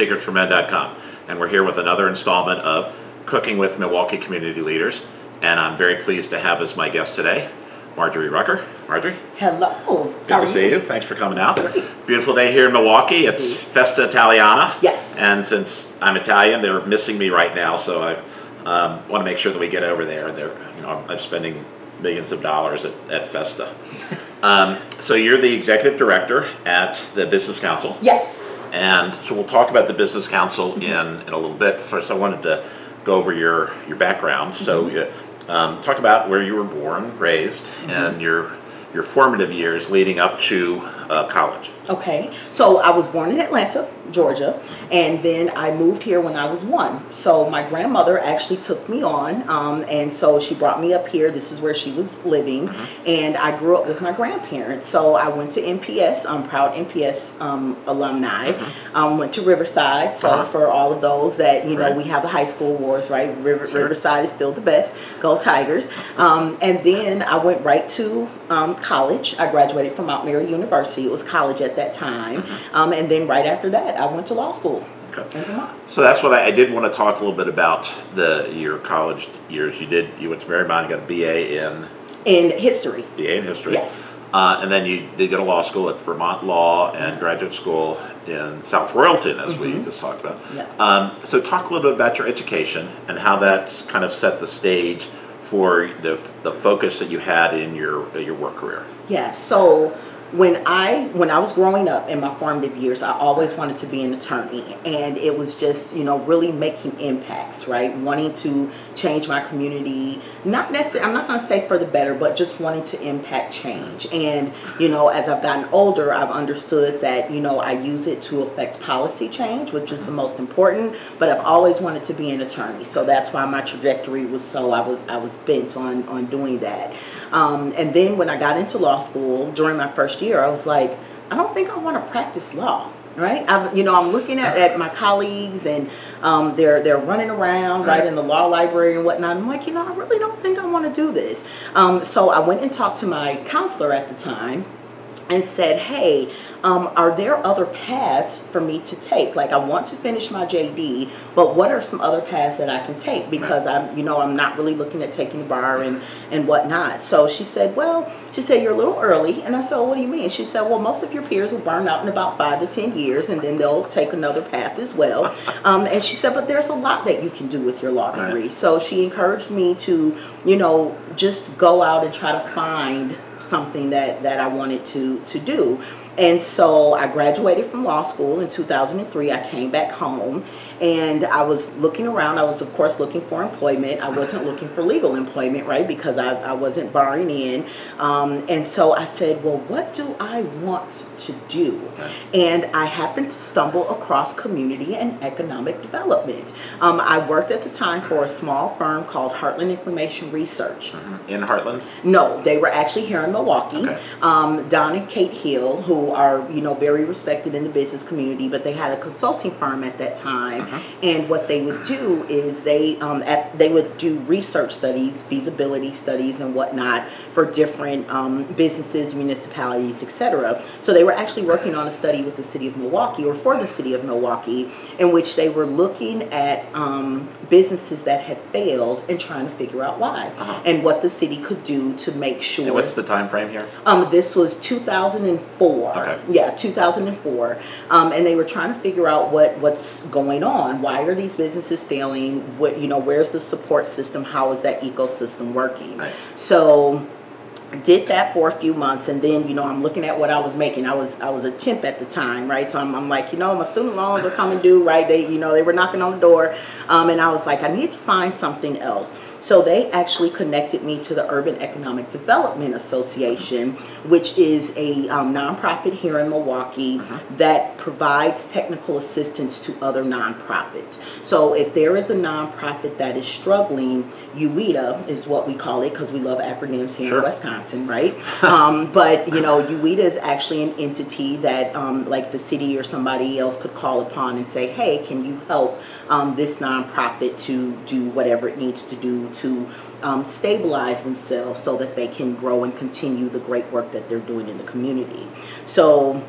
CookingSecretsForMen.com, and we're here with another installment of Cooking with Milwaukee Community Leaders. And I'm very pleased to have as my guest today Marjorie Rucker. Marjorie? Hello. Good to see you. Thanks for coming out. Beautiful day here in Milwaukee. It's Festa Italiana. Yes. And since I'm Italian, they're missing me right now, so I um, want to make sure that we get over there. And They're, you know, I'm spending millions of dollars at, at Festa. um, so you're the executive director at the Business Council. Yes. And so we'll talk about the Business Council in, in a little bit. First, I wanted to go over your, your background. So, mm-hmm. um, talk about where you were born, raised, mm-hmm. and your your formative years leading up to uh, college. Okay, so I was born in Atlanta, Georgia, and then I moved here when I was one. So my grandmother actually took me on, um, and so she brought me up here. This is where she was living, mm-hmm. and I grew up with my grandparents. So I went to MPS. I'm proud MPS um, alumni. Mm-hmm. Um, went to Riverside. So uh-huh. for all of those that you know, right. we have the high school wars, right? River, sure. Riverside is still the best. Go Tigers! Um, and then I went right to um, college. I graduated from Mount Mary University. It was college at that time, mm-hmm. Um, and then right after that, I went to law school. Okay. So that's what I, I, did want to talk a little bit about the your college years. You did you went to Marymount, got a BA in in history. BA in history. Yes. Uh, and then you did go to law school at Vermont Law and graduate school in South Royalton, as mm-hmm. we just talked about. Yeah. Um, so talk a little bit about your education and how that kind of set the stage for the, the focus that you had in your your work career. Yeah. So when I when I was growing up in my formative years, I always wanted to be an attorney, and it was just you know really making impacts, right? Wanting to change my community, not necessarily. I'm not going to say for the better, but just wanting to impact change. And you know, as I've gotten older, I've understood that you know I use it to affect policy change, which is the most important. But I've always wanted to be an attorney, so that's why my trajectory was so I was I was bent on on doing that. Um, and then when I got into law school during my first year, I was like, I don't think I want to practice law right? I'm, you know, I'm looking at, at my colleagues and um, they're they're running around right. right. in the law library and whatnot. I'm like, you know, I really don't think I want to do this. Um, so I went and talked to my counselor at the time and said, hey, um, are there other paths for me to take? Like I want to finish my JD, but what are some other paths that I can take? Because I'm, you know, I'm not really looking at taking the bar and, and whatnot. So she said, well, she said, you're a little early. And I said, well, what do you mean? She said, well, most of your peers will burn out in about five to 10 years and then they'll take another path as well. Um, and she said, but there's a lot that you can do with your law degree. Right. So she encouraged me to, you know, just go out and try to find something that, that I wanted to, to do. And so I graduated from law school in 2003. I came back home and I was looking around. I was, of course, looking for employment. I wasn't looking for legal employment, right? Because I, I wasn't barring in. Um, and so I said, well, what do I want to do? And I happened to stumble across community and economic development. Um, I worked at the time for a small firm called Heartland Information Research. Mm-hmm. In Heartland? No, they were actually here in Milwaukee. Okay. Um, Don and Kate Hill, who are, you know, very respected in the business community, but they had a consulting firm at that time uh-huh. And what they would do is they um, at, they would do research studies, feasibility studies, and whatnot for different um, businesses, municipalities, etc. So they were actually working on a study with the city of Milwaukee or for the city of Milwaukee, in which they were looking at um, businesses that had failed and trying to figure out why uh-huh. and what the city could do to make sure. And what's the time frame here? Um, this was 2004. Okay. Yeah, 2004, um, and they were trying to figure out what what's going on on why are these businesses failing? What you know where's the support system? How is that ecosystem working? Right. so did that for a few months and then you know i'm looking at what i was making i was i was a temp at the time right so i'm, I'm like you know my student loans are coming due right they you know they were knocking on the door um, and i was like i need to find something else so they actually connected me to the Urban Economic Development Association, which is a um, nonprofit here in Milwaukee uh-huh. that provides technical assistance to other nonprofits. So if there is a nonprofit that is struggling, UEDA is what we call it because we love acronyms here sure. in Right? um, but you know, UEDA is actually an entity that, um, like the city or somebody else, could call upon and say, "Hey, can you help um, this nonprofit to do whatever it needs to do to um, stabilize themselves so that they can grow and continue the great work that they're doing in the community. So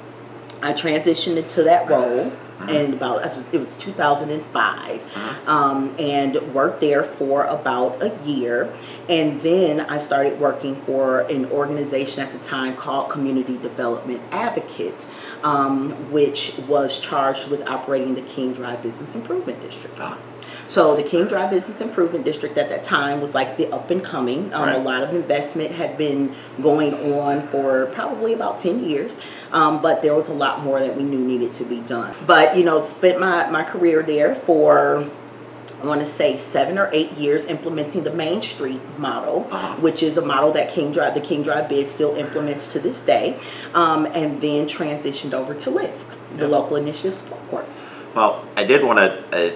I transitioned into that role in about it was 2005 um, and worked there for about a year. And then i started working for an organization at the time called community development advocates um, which was charged with operating the king drive business improvement district. Ah. so the King Drive Business Improvement District at that time was like the up and coming. Um, A lot of investment had been going on for probably about 10 years, um, but there was a lot more that we knew needed to be done. But, you know, spent my, my career there for I want to say seven or eight years implementing the Main Street model, Uh-huh. which is a model that King Drive, the King Drive bid still implements to this day, um, and then transitioned over to LISC, the Yeah. Local Initiative Support Corps. Well, I did want to. Uh,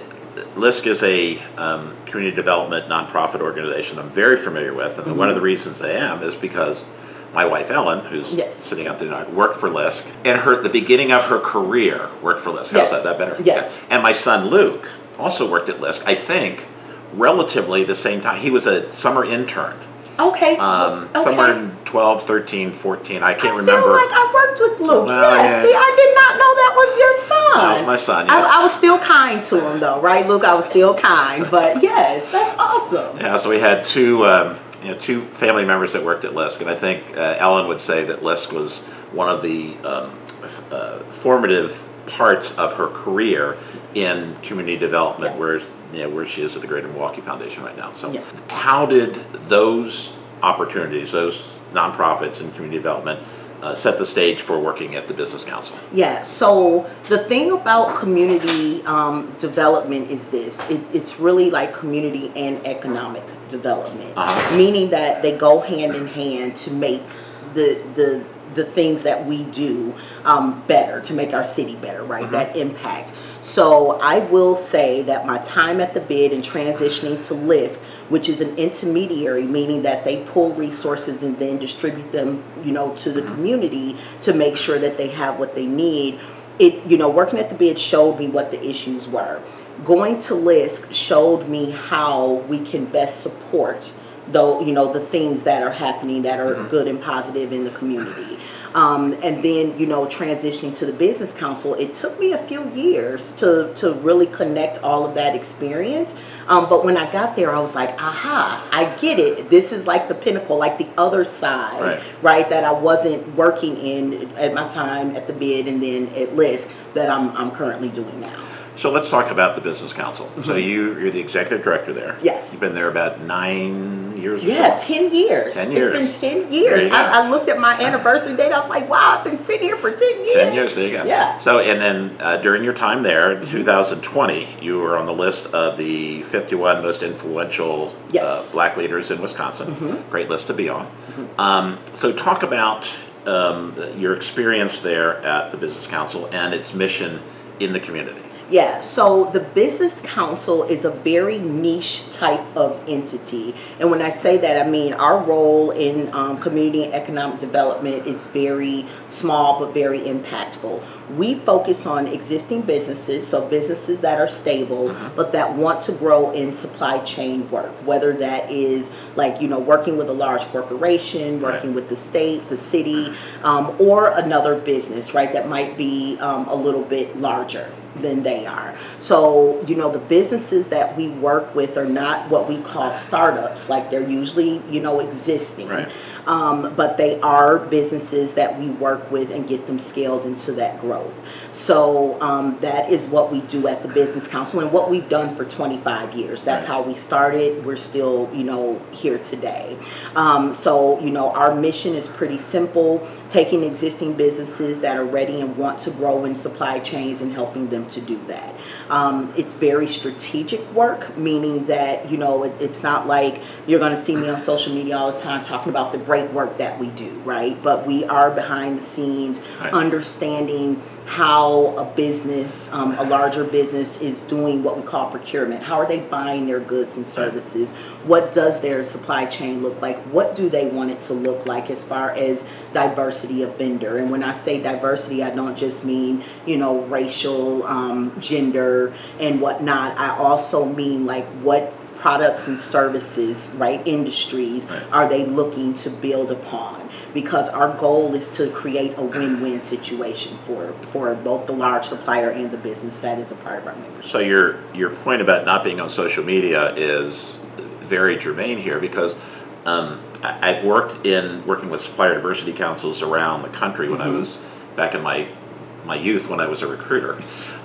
LISC is a um, community development nonprofit organization I'm very familiar with, and one of the reasons I am is because my wife Ellen, who's Yes. sitting out there tonight, worked for LISC, and her the beginning of her career worked for LISC. How's Yes. that? That better? Yes. Yeah. And my son Luke also worked at LISC. I think relatively the same time. He was a summer intern. Okay. Um, okay. Somewhere in 12, 13, 14. I can't I remember. like I worked with Luke. Well, yes. yeah. See, I did not know that was your son. That was my son, yes. I, I was still kind to him, though, right, Luke? I was still kind, but yes, that's awesome. Yeah, so we had two, um, you know, two family members that worked at LISC, and I think uh, Ellen would say that LISC was one of the um, f- uh, formative parts of her career in community development, Yeah. where you know where she is at the Greater Milwaukee Foundation right now. So, Yeah. how did those opportunities, those nonprofits and community development, uh, set the stage for working at the Business Council? Yeah, so the thing about community um, development is this it, it's really like community and economic development, Uh-huh. meaning that they go hand in hand to make the, the, the things that we do um, better, to make our city better, right? That impact. So I will say that my time at the bid and transitioning to LISC, which is an intermediary, meaning that they pull resources and then distribute them, you know, to the uh-huh. community to make sure that they have what they need. It, you know, working at the bid showed me what the issues were. Going to LISC showed me how we can best support though you know the things that are happening that are mm-hmm. good and positive in the community um, and then you know transitioning to the business council it took me a few years to to really connect all of that experience. Um, but when i got there i was like aha i get it. This is like the pinnacle like the other side Right. right that i wasn't working in at my time at the bid and then at LISC that i'm, I'm currently doing now So let's talk about the Business Council. So you, you're the executive director there. Mm-hmm. Yes. You've been there about nine years. Yeah? 10 years. 10 years. It's been 10 years. I, I looked at my anniversary date. I was like, wow, I've been sitting here for 10 years. 10 years, there you go. Yeah. So, and then uh, during your time there, in 2020, you were on the list of the 51 most influential Yes. uh, black leaders in Wisconsin. Mhm. Great list to be on. Um, so, talk about um, your experience there at the Business Council and its mission in the community. Yeah, so the Business Council is a very niche type of entity. And when I say that, I mean our role in um, community and economic development is very small but very impactful. We focus on existing businesses, so businesses that are stable but that want to grow in supply chain work, whether that is like, you know, working with a large corporation, Right. working with the state, the city, um, or another business, right, that might be um, a little bit larger than they are. So, you know, the businesses that we work with are not what we call startups, like they're usually, you know, existing. Right. Um, but they are businesses that we work with and get them scaled into that growth. So um, that is what we do at the Business Council and what we've done for 25 years. That's Right. how we started. We're still, you know, here today. Um, so, you know, our mission is pretty simple taking existing businesses that are ready and want to grow in supply chains and helping them to do that. Um, it's very strategic work, meaning that, you know, it, it's not like you're going to see me on social media all the time talking about the great work that we do, right? But we are behind the scenes Right. understanding how a business, um, a larger business, is doing what we call procurement. How are they buying their goods and services? What does their supply chain look like? What do they want it to look like as far as diversity of vendor? And when I say diversity, I don't just mean, you know, racial, um, gender, and whatnot. I also mean like what products and services, right, industries Right. are they looking to build upon? Because our goal is to create a win-win situation for, for both the large supplier and the business that is a part of our membership. So your your point about not being on social media is very germane here because um, I, I've worked in working with supplier diversity councils around the country when I Mm-hmm. was back in my my youth when I was a recruiter,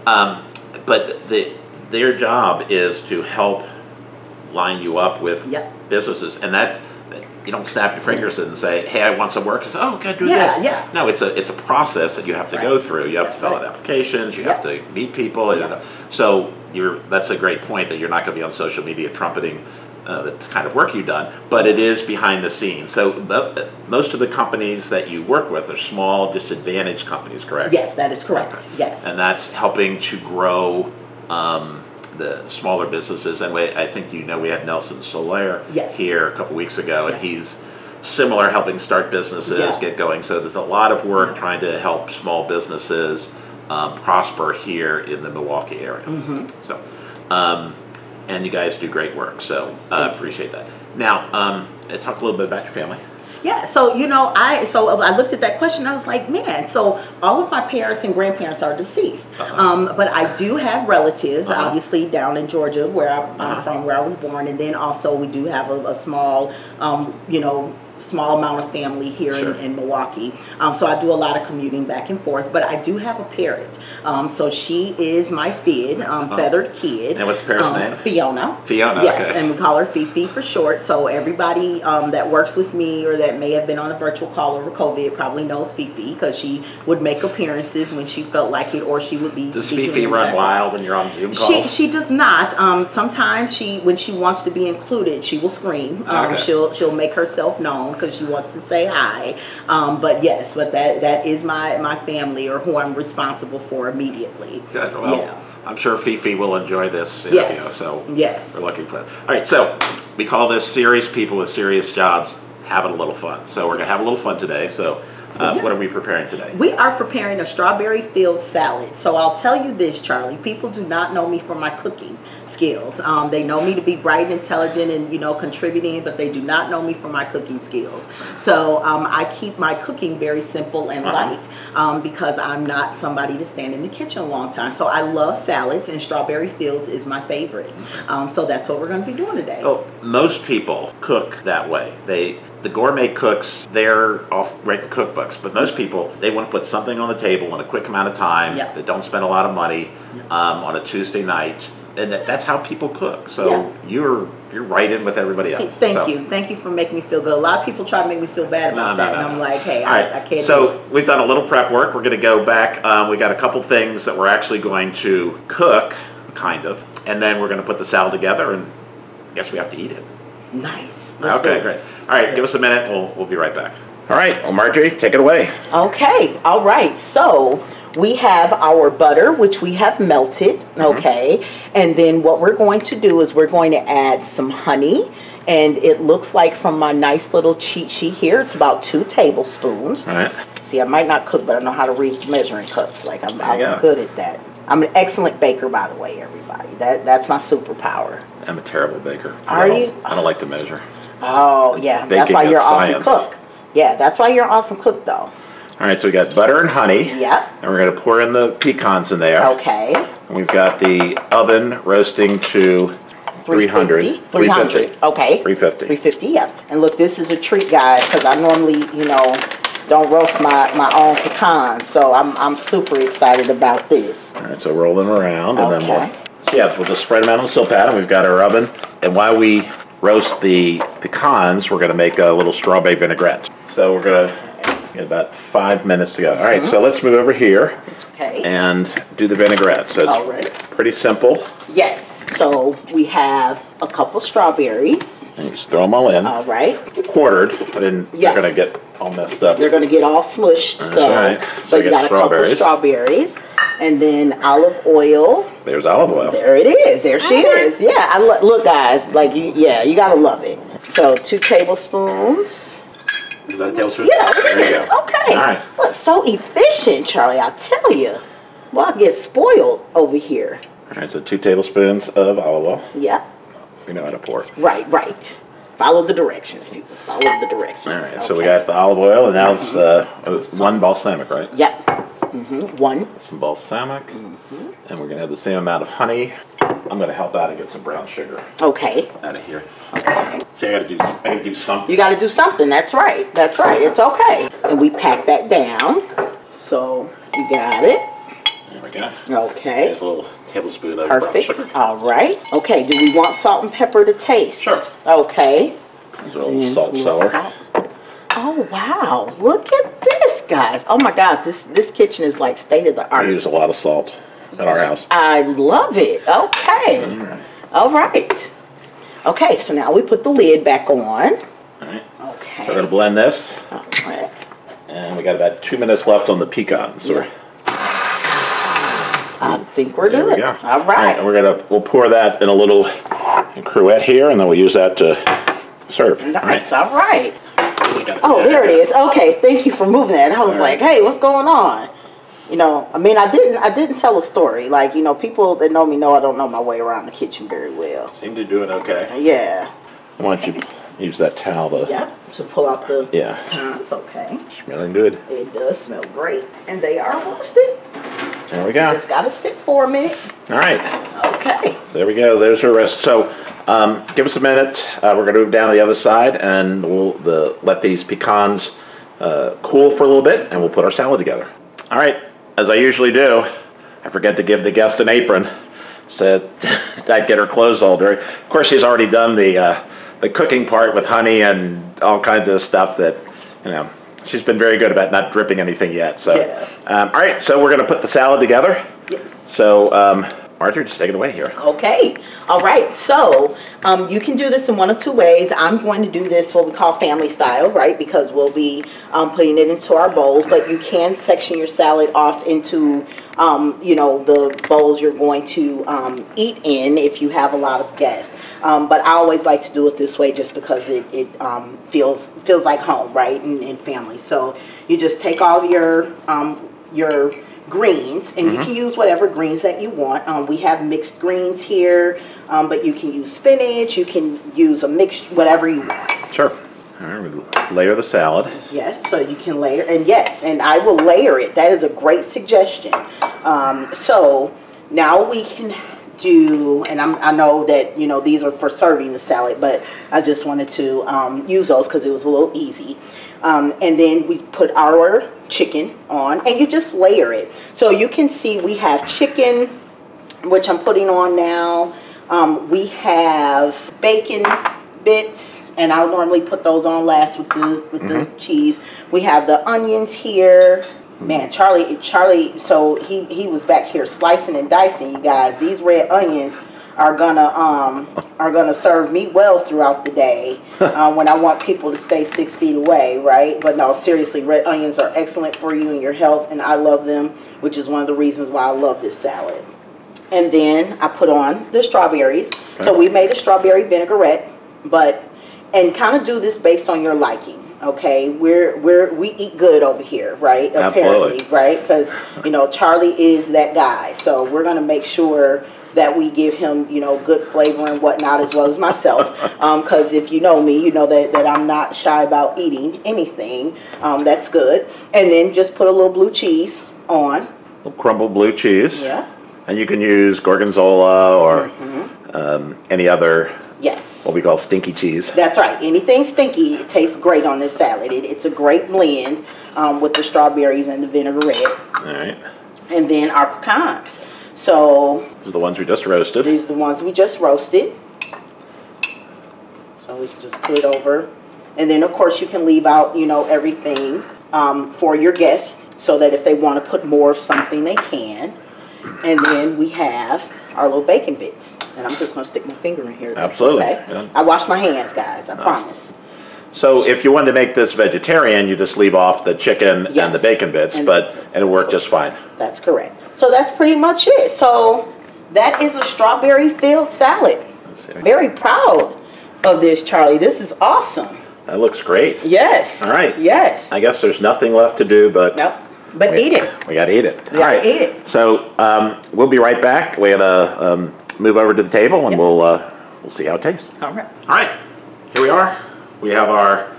um, but the their job is to help line you up with Yep. businesses, and that you don't snap your fingers and say, "Hey, I want some work." It's, "Oh, can I do Yeah, this?" yeah. No, it's a it's a process that you have That's to go through. You have That's to fill out applications. You Yep. have to meet people. you know. So you're that's a great point that you're not going to be on social media trumpeting uh, the kind of work you've done, but it is behind the scenes. So mo- most of the companies that you work with are small, disadvantaged companies, correct? Yes, that is correct, yes. And that's helping to grow um, the smaller businesses. And we, I think you know we had Nelson Soler Yes. here a couple weeks ago, and he's similar, helping start businesses Yeah. get going. So there's a lot of work Yeah. trying to help small businesses um, prosper here in the Milwaukee area. Mm-hmm. So, um, and you guys do great work. So I you. appreciate that. Now, um, uh, talk a little bit about your family. Yeah, so you know, I so I looked at that question. I was like, man. So all of my parents and grandparents are deceased, Uh-huh. um, but I do have relatives, Uh-huh. obviously down in Georgia, where I, Uh-huh. I'm from, where I was born, and then also we do have a, a small, um, you know, small amount of family here Sure. in, in Milwaukee. Um, so I do a lot of commuting back and forth. But I do have a parrot. Um, so she is my Fid, um, Uh-huh. feathered kid. And what's the parrot's um, name? Fiona. Fiona, Yes, okay. and we call her Fifi for short. So everybody um, that works with me or that may have been on a virtual call over COVID probably knows Fifi because she would make appearances when she felt like it, or she would be. Does Fifi run wild when you're on Zoom calls? She she does not. Um, sometimes she when she wants to be included, she will scream. Um, Okay. She'll she'll make herself known because she wants to say hi. Um, but yes, but that that is my my family or who I'm responsible for immediately. Good. Well, Yeah. I'm sure Fifi will enjoy this interview. Yes. So Yes. we're looking for it. All right. So we call this serious people with serious jobs having a little fun. So we're gonna have a little fun today. So uh, Yeah. what are we preparing today? We are preparing a strawberry field salad. So I'll tell you this, Charlie. People do not know me for my cooking skills. Um, they know me to be bright and intelligent and you know contributing, but they do not know me for my cooking skills. So um, I keep my cooking very simple and Uh-huh. light um, because I'm not somebody to stand in the kitchen a long time. So I love salads, and strawberry fields is my favorite. Um, so that's what we're going to be doing today. Oh, most people cook that way. They the gourmet cooks they're off writing cookbooks, but most people they want to put something on the table in a quick amount of time. Yeah. They don't spend a lot of money um, on a Tuesday night, and that, that's how people cook. So Yeah. you're you're right in with everybody See, else. thank So- you, thank you for making me feel good. A lot of people try to make me feel bad about no, that, no, and I'm like, hey, All right. I, I can't. So we've done a little prep work. We're going to go back. Um, we got a couple things that we're actually going to cook, kind of, and then we're going to put the salad together, and I guess we have to eat it. Nice. Let's okay, great. All right, give us a minute. We'll we'll be right back. All right, well, Marjorie, take it away. Okay, all right. So we have our butter, which we have melted, Mm-hmm. okay? And then what we're going to do is we're going to add some honey. And it looks like from my nice little cheat sheet here, it's about two tablespoons. All right. See, I might not cook, but I know how to read measuring cups. Like I'm, I was go. good at that. I'm an excellent baker, by the way, everybody. That that's my superpower. I'm a terrible baker. Are I you? I don't like to measure. Oh yeah, that's why you're an awesome science. cook. Yeah, that's why you're awesome cook, though. All right, so we got butter and honey. Yep. And we're going to pour in the pecans in there. Okay. And we've got the oven roasting to 300. 350. 300. Okay. 350. 350, yeah. And look, this is a treat, guys, because I normally, you know, don't roast my, my own pecans. So I'm, I'm super excited about this. All right, so roll them around, and then we'll. Yeah, we'll just spread them out on the Silpat, and we've got our oven. And while we roast the pecans, we're going to make a little strawberry vinaigrette. So we're going to get about five minutes to go. All right, so mm-hmm. let's move over here Okay. and do the vinaigrette. So it's All right. pretty simple. Yes. So we have a couple strawberries. And you just throw them all in, All right. quartered, but then Yes. they're going to get all messed up. They're going to get all smushed. That's so, right. So but you got a couple strawberries. And then olive oil. There's olive oil. There it is. There she is. Yeah. I lo- look, guys. Like you. Yeah. You gotta love it. So two tablespoons. Is that a tablespoon? Yeah. Look at There you go. Okay. All right. Look, so efficient, Charlie. I tell you. Well, I get spoiled over here. All right, so two tablespoons of olive oil. Yep. we know how to pour. Right, right. Follow the directions, people. Follow the directions. All right, so we got the olive oil, and now it's uh, uh, one balsamic, right? Yep. Hmm One. Some balsamic, Mm-hmm. and we're gonna have the same amount of honey. I'm gonna help out and get some brown sugar Okay. out of here. So I gotta do, I gotta do something. You got to do something. That's right. That's right. It's okay. And we pack that down. So you got it. There we go. Okay. There's a little tablespoon of brown Perfect. sugar. All right. Okay. Do we want salt and pepper to taste? Sure. Okay. A little salt cellar. salt. Oh wow! Look at this, guys. Oh my God! This this kitchen is like state of the art. use a lot of salt at our house. I love it. Okay. Mm-hmm. All right. Okay. So now we put the lid back on. All right. Okay. So we're gonna blend this, All right. and we got about two minutes left on the pecans. So we're- I think we're There good. we go. All right. And we're gonna we'll pour that in a little cruet here, and then we'll use that to serve. Nice. All right. All right. Oh, there it is. Okay, thank you for moving that. I was All like, right. hey, what's going on? You know, I mean, I didn't, I didn't tell a story. Like, you know, people that know me know I don't know my way around the kitchen very well. Seem to do it okay. Yeah. Why don't you use that towel to? Yeah. To pull out the. Yeah. It's okay. Smelling good. It does smell great, and they are roasted. There we go. Just gotta sit for a minute. All right. Okay. There we go. There's her rest. So, um, give us a minute. Uh, we're going to move down to the other side, and we'll the, let these pecans uh, cool for a little bit, and we'll put our salad together. All right. As I usually do, I forget to give the guest an apron. Said I'd get her clothes all dirty. Of course, she's already done the uh, the cooking part with honey and all kinds of stuff that you know. She's been very good about not dripping anything yet. So, Yeah. um, all right. So we're going to put the salad together. Yes. So, um, Marjorie, just take it away here. Okay. All right. So um, you can do this in one of two ways. I'm going to do this what we call family style, right? Because we'll be um, putting it into our bowls. But you can section your salad off into, um, you know, the bowls you're going to um, eat in if you have a lot of guests. Um, but I always like to do it this way just because it, it um, feels feels like home, right? And, and family. So you just take all your um, your greens, and you can use whatever greens that you want. Um, we have mixed greens here, um, but you can use spinach. You can use a mixed whatever you want. Sure. All right, we layer the salad. Yes, so you can layer, and yes, and I will layer it. That is a great suggestion. Um, so now we can do, and I'm, I know that you know these are for serving the salad, but I just wanted to um, use those because it was a little easy. Um, and then we put our chicken on, and you just layer it. So you can see we have chicken, which I'm putting on now. Um, we have bacon bits, and I'll normally put those on last with the with the cheese. We have the onions here. Man, Charlie, Charlie. So he he was back here slicing and dicing. You guys, these red onions are gonna um are gonna serve me well throughout the day um, when I want people to stay six feet away, right? But no, seriously, red onions are excellent for you and your health, and I love them, which is one of the reasons why I love this salad. And then I put on the strawberries. So we made a strawberry vinaigrette, but and kind of do this based on your liking. Okay, we're we're we eat good over here, right? Absolutely. Apparently, right? Because you know Charlie is that guy. So we're gonna make sure that we give him you know good flavor and whatnot as well as myself. Because if you know me, you know that that I'm not shy about eating anything. Um, that's good. And then just put a little blue cheese on. little crumbled blue cheese. Yeah. And you can use gorgonzola or Mm-hmm. um, any other, Yes. what we call stinky cheese. That's right. Anything stinky it tastes great on this salad. It, it's a great blend um, with the strawberries and the vinaigrette, All right. and then our pecans. So These are the ones we just roasted. these are the ones we just roasted. So we can just put it over, and then of course you can leave out you know everything um, for your guests, so that if they want to put more of something they can. And then we have our little bacon bits, and I'm just gonna stick my finger in here. Absolutely, Okay? yeah. I wash my hands, guys. I promise. So if you wanted to make this vegetarian, you just leave off the chicken and the bacon bits, And- but it'll work just fine. That's correct. So that's pretty much it. So that is a strawberry field salad. Very proud of this, Charlie. This is awesome. That looks great. Yes. All right. Yes. I guess there's nothing left to do but Nope. But we, eat it. We gotta eat it. We gotta eat it. So um, we'll be right back. We're gonna um, move over to the table and Yep. we'll uh, we'll see how it tastes. All right. All right, here we are. We have our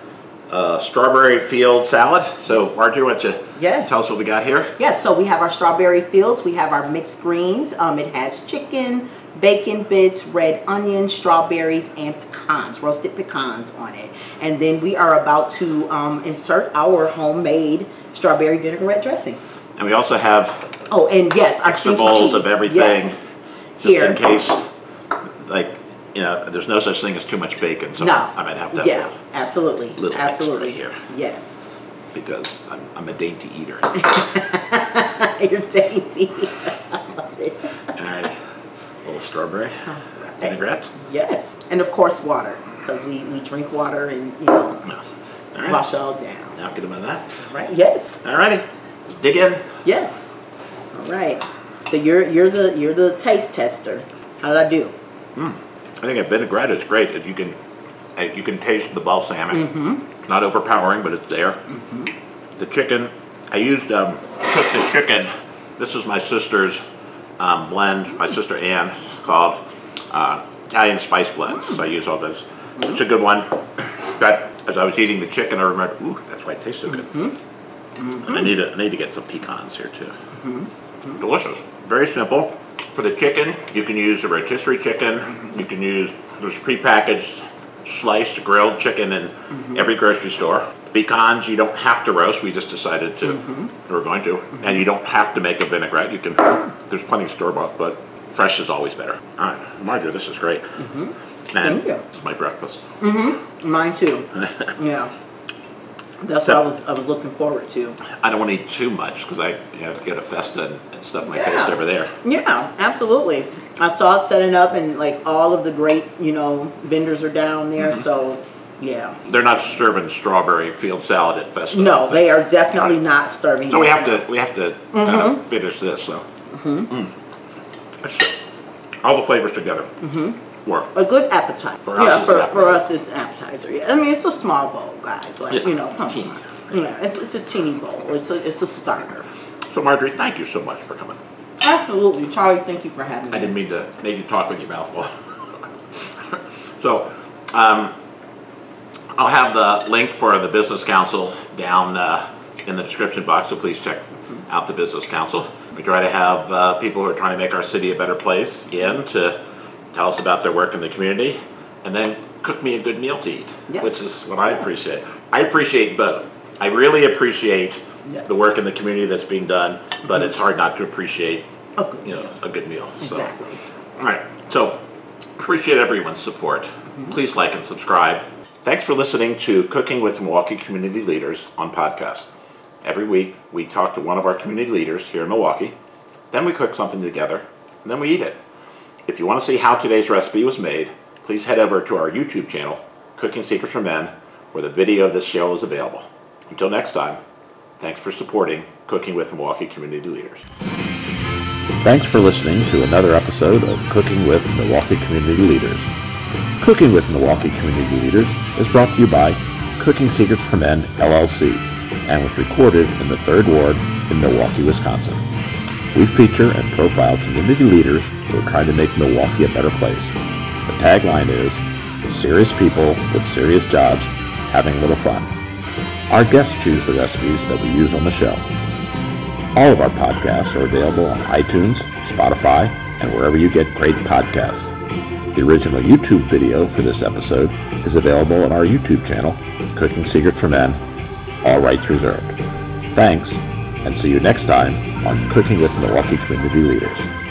uh, strawberry field salad. So, Marjorie, why don't you Yes. tell us what we got here? Yes, so we have our strawberry fields. We have our mixed greens. Um, it has chicken, bacon bits, red onions, strawberries, and pecans, roasted pecans on it. And then we are about to um, insert our homemade strawberry vinaigrette dressing. And we also have Oh, and yes, our extra bowls cheese. of everything, Yes. just Here. in case, like, you know, there's no such thing as too much bacon, so No. I might have to have Yeah, a absolutely. little absolutely. here Yes. because I'm, I'm a dainty eater. You're dainty. Right, a little strawberry vinaigrette. yes. And of course, water, because we, we drink water and, you know, No. All right, wash it all down. now get them on that. Right? Yes. All righty, let's dig in. Yes. All right. So you're you're the you're the taste tester. How did I do? I think a vinaigrette is great. If you can, uh, you can taste the balsamic. Mm-hmm. Not overpowering, but it's there. Mm -hmm. The chicken, I used um, cooked the chicken. This is my sister's um, blend. My sister Ann called uh, Italian spice blend. Hmm. So I use all this. It's a good one. But as I was eating the chicken, I remembered, ooh, that's why it tastes so good. Mm-hmm. And I need to I need to get some pecans here too. Mm-hmm. Delicious. Very simple. For the chicken, you can use a rotisserie chicken. Mm-hmm. You can use there's prepackaged sliced grilled chicken in mm-hmm. every grocery store. Pecans you don't have to roast. We just decided to we're going to, and you don't have to make a vinaigrette. You can. There's plenty of store bought, but fresh is always better. All right, Marjorie, this is great. And Thank you. this is my breakfast. Mm-hmm. Mine too. yeah. That's So- what I was I was looking forward to. I don't want to eat too much because I you know, get a festa and, and stuff my Yeah. face over there. Yeah, absolutely. I saw it setting up and like all of the great, you know, vendors are down there, Mm-hmm. so yeah. They're not serving strawberry field salad at Festa. No, they are definitely not serving. So we you. have to we have to kind of finish this. So mm. All the flavors together mm -hmm. work. a good appetite. For us, yeah, it's for, an for appetizer. us it's an appetizer. Yeah. I mean it's a small bowl, guys. Like Yeah, you know, come teeny. on. Yeah, it's it's a teeny bowl. It's a it's a starter. So Marjorie, thank you so much for coming. Absolutely, Charlie. Thank you for having me. I didn't mean to make you talk with your mouth full. so um, I'll have the link for the business council down uh, in the description box. So please check out the business council. We try to have uh, people who are trying to make our city a better place in to tell us about their work in the community, and then cook me a good meal to eat, Yes. which is what I appreciate. I appreciate both. I really appreciate Yes. the work in the community that's being done, but it's hard not to appreciate A good you know a good meal. So. Exactly. All right. So appreciate everyone's support. Please like and subscribe. Thanks for listening to Cooking with Milwaukee Community Leaders on podcast. Every week we talk to one of our community leaders here in Milwaukee. Then we cook something together, and then we eat it. If you want to see how today's recipe was made, please head over to our YouTube channel, Cooking Secrets for Men, where the video of this show is available. Until next time, thanks for supporting Cooking with Milwaukee Community Leaders. Thanks for listening to another episode of Cooking with Milwaukee Community Leaders. Cooking with Milwaukee Community Leaders is brought to you by Cooking Secrets for Men, LLC, and was recorded in the Third Ward in Milwaukee, Wisconsin. We feature and profile community leaders who are trying to make Milwaukee a better place. The tagline is, serious people with serious jobs having a little fun. Our guests choose the recipes that we use on the show. All of our podcasts are available on iTunes, Spotify, and wherever you get great podcasts. The original YouTube video for this episode is available on our YouTube channel, Cooking Secrets for Men, all rights reserved. Thanks, and see you next time on Cooking with Milwaukee Community Leaders.